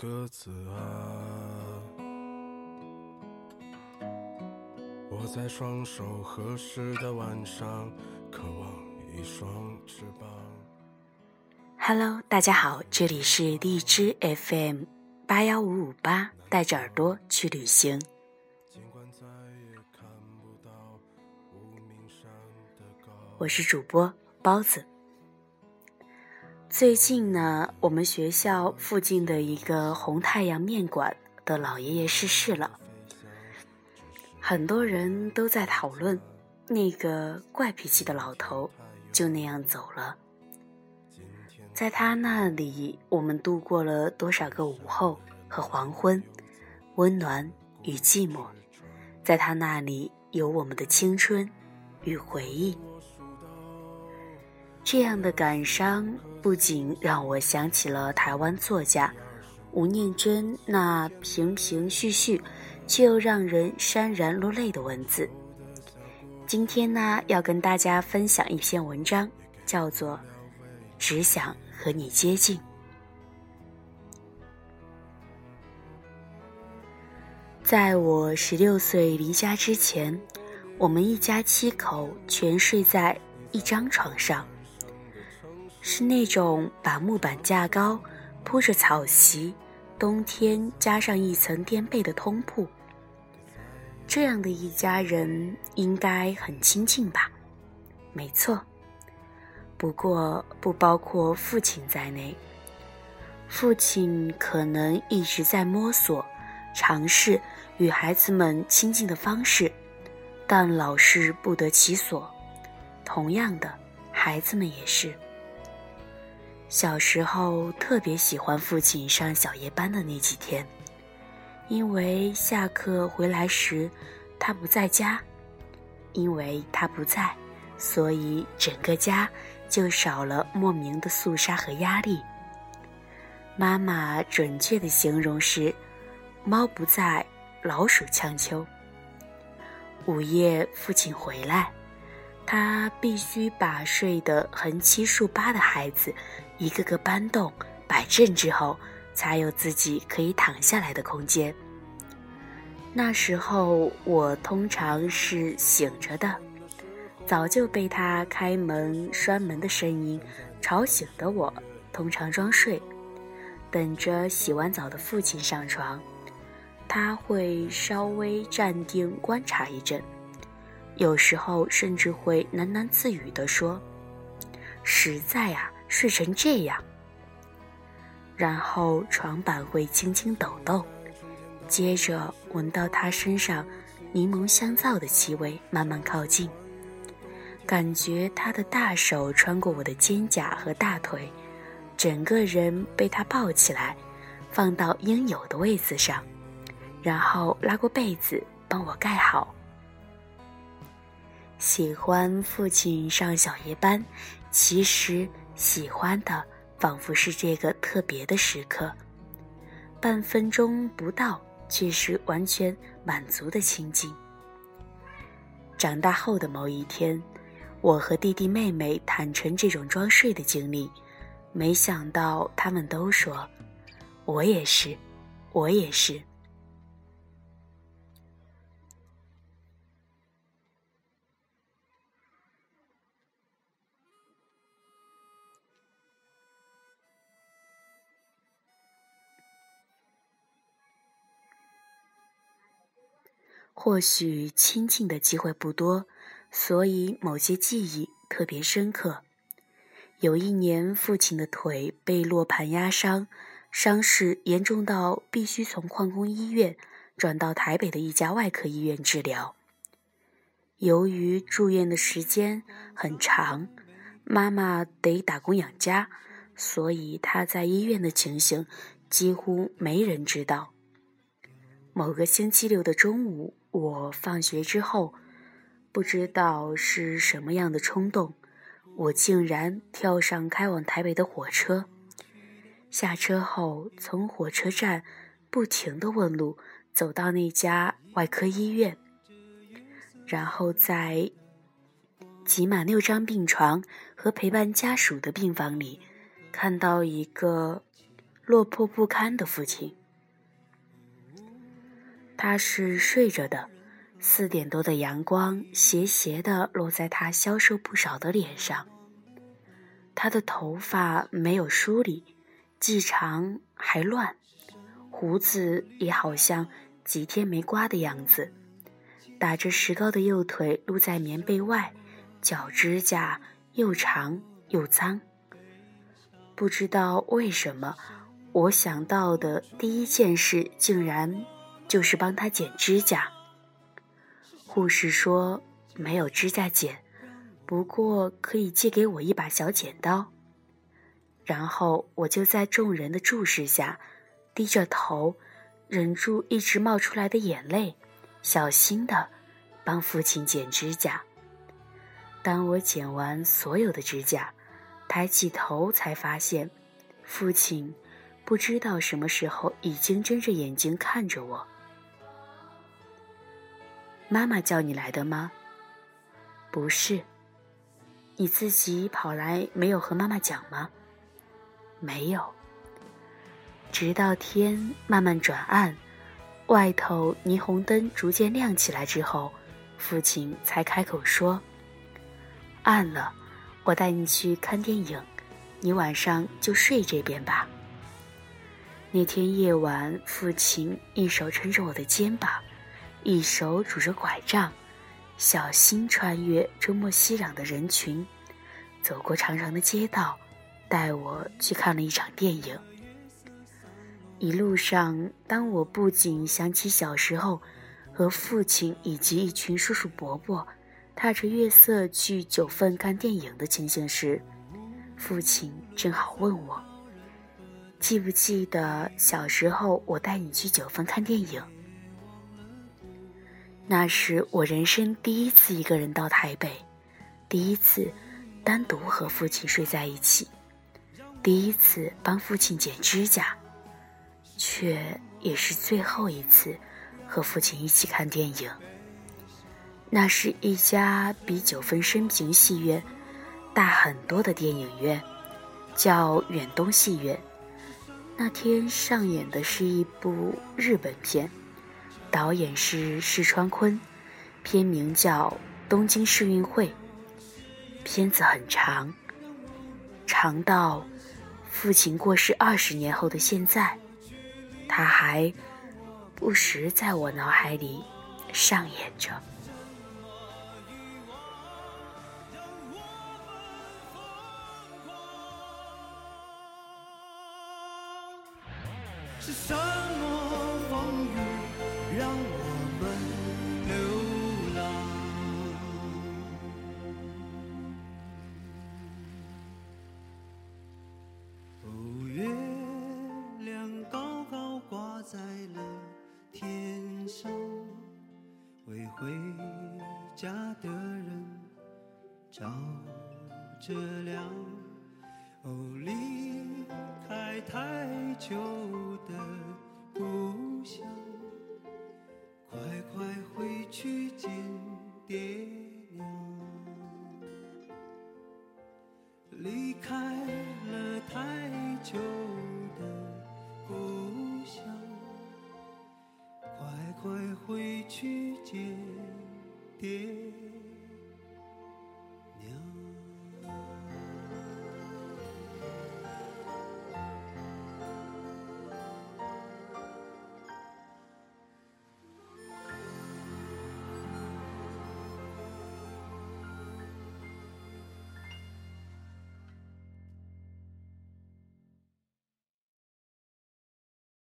个子啊！我在双手合十的晚上，渴望一双翅膀。Hello，大家好，这里是荔枝 FM 八幺五五八，带着耳朵去旅行。我是主播包子。最近呢，我们学校附近的一个红太阳面馆的老爷爷逝世了，很多人都在讨论那个怪脾气的老头就那样走了。在他那里，我们度过了多少个午后和黄昏，温暖与寂寞。在他那里，有我们的青春与回忆。这样的感伤不仅让我想起了台湾作家吴念真那平平叙叙，却又让人潸然落泪的文字。今天呢，要跟大家分享一篇文章，叫做《只想和你接近》。在我十六岁离家之前，我们一家七口全睡在一张床上。是那种把木板架高、铺着草席，冬天加上一层垫被的通铺。这样的一家人应该很亲近吧？没错，不过不包括父亲在内。父亲可能一直在摸索、尝试与孩子们亲近的方式，但老是不得其所。同样的，孩子们也是。小时候特别喜欢父亲上小夜班的那几天，因为下课回来时他不在家，因为他不在，所以整个家就少了莫名的肃杀和压力。妈妈准确的形容是：猫不在，老鼠呛秋。午夜父亲回来。他必须把睡得横七竖八的孩子一个个搬动摆正之后，才有自己可以躺下来的空间。那时候我通常是醒着的，早就被他开门拴门的声音吵醒的我，通常装睡，等着洗完澡的父亲上床。他会稍微站定观察一阵。有时候甚至会喃喃自语地说：“实在啊，睡成这样。”然后床板会轻轻抖动，接着闻到他身上柠檬香皂的气味，慢慢靠近，感觉他的大手穿过我的肩胛和大腿，整个人被他抱起来，放到应有的位子上，然后拉过被子帮我盖好。喜欢父亲上小夜班，其实喜欢的仿佛是这个特别的时刻，半分钟不到，却是完全满足的情景。长大后的某一天，我和弟弟妹妹坦诚这种装睡的经历，没想到他们都说：“我也是，我也是。”或许亲近的机会不多，所以某些记忆特别深刻。有一年，父亲的腿被落盘压伤，伤势严重到必须从矿工医院转到台北的一家外科医院治疗。由于住院的时间很长，妈妈得打工养家，所以他在医院的情形几乎没人知道。某个星期六的中午。我放学之后，不知道是什么样的冲动，我竟然跳上开往台北的火车。下车后，从火车站不停地问路，走到那家外科医院，然后在挤满六张病床和陪伴家属的病房里，看到一个落魄不堪的父亲。他是睡着的，四点多的阳光斜斜的落在他消瘦不少的脸上。他的头发没有梳理，既长还乱，胡子也好像几天没刮的样子。打着石膏的右腿露在棉被外，脚指甲又长又脏。不知道为什么，我想到的第一件事竟然就是帮他剪指甲。护士说没有指甲剪，不过可以借给我一把小剪刀。然后我就在众人的注视下，低着头，忍住一直冒出来的眼泪，小心的帮父亲剪指甲。当我剪完所有的指甲。抬起头，才发现，父亲不知道什么时候已经睁着眼睛看着我。妈妈叫你来的吗？不是。你自己跑来，没有和妈妈讲吗？没有。直到天慢慢转暗，外头霓虹灯逐渐亮起来之后，父亲才开口说：“暗了。”我带你去看电影，你晚上就睡这边吧。那天夜晚，父亲一手撑着我的肩膀，一手拄着拐杖，小心穿越周末熙攘的人群，走过长长的街道，带我去看了一场电影。一路上，当我不仅想起小时候和父亲以及一群叔叔伯伯。踏着月色去九份看电影的情形时，父亲正好问我：“记不记得小时候我带你去九份看电影？”那是我人生第一次一个人到台北，第一次单独和父亲睡在一起，第一次帮父亲剪指甲，却也是最后一次和父亲一起看电影。那是一家比九分深平戏院大很多的电影院，叫远东戏院。那天上演的是一部日本片，导演是石川昆，片名叫《东京世运会》。片子很长，长到父亲过世二十年后的现在，他还不时在我脑海里上演着。是什照着亮。哦，离开太久的故乡，快快回去见爹娘。离开了太久的故乡，快快回去见爹。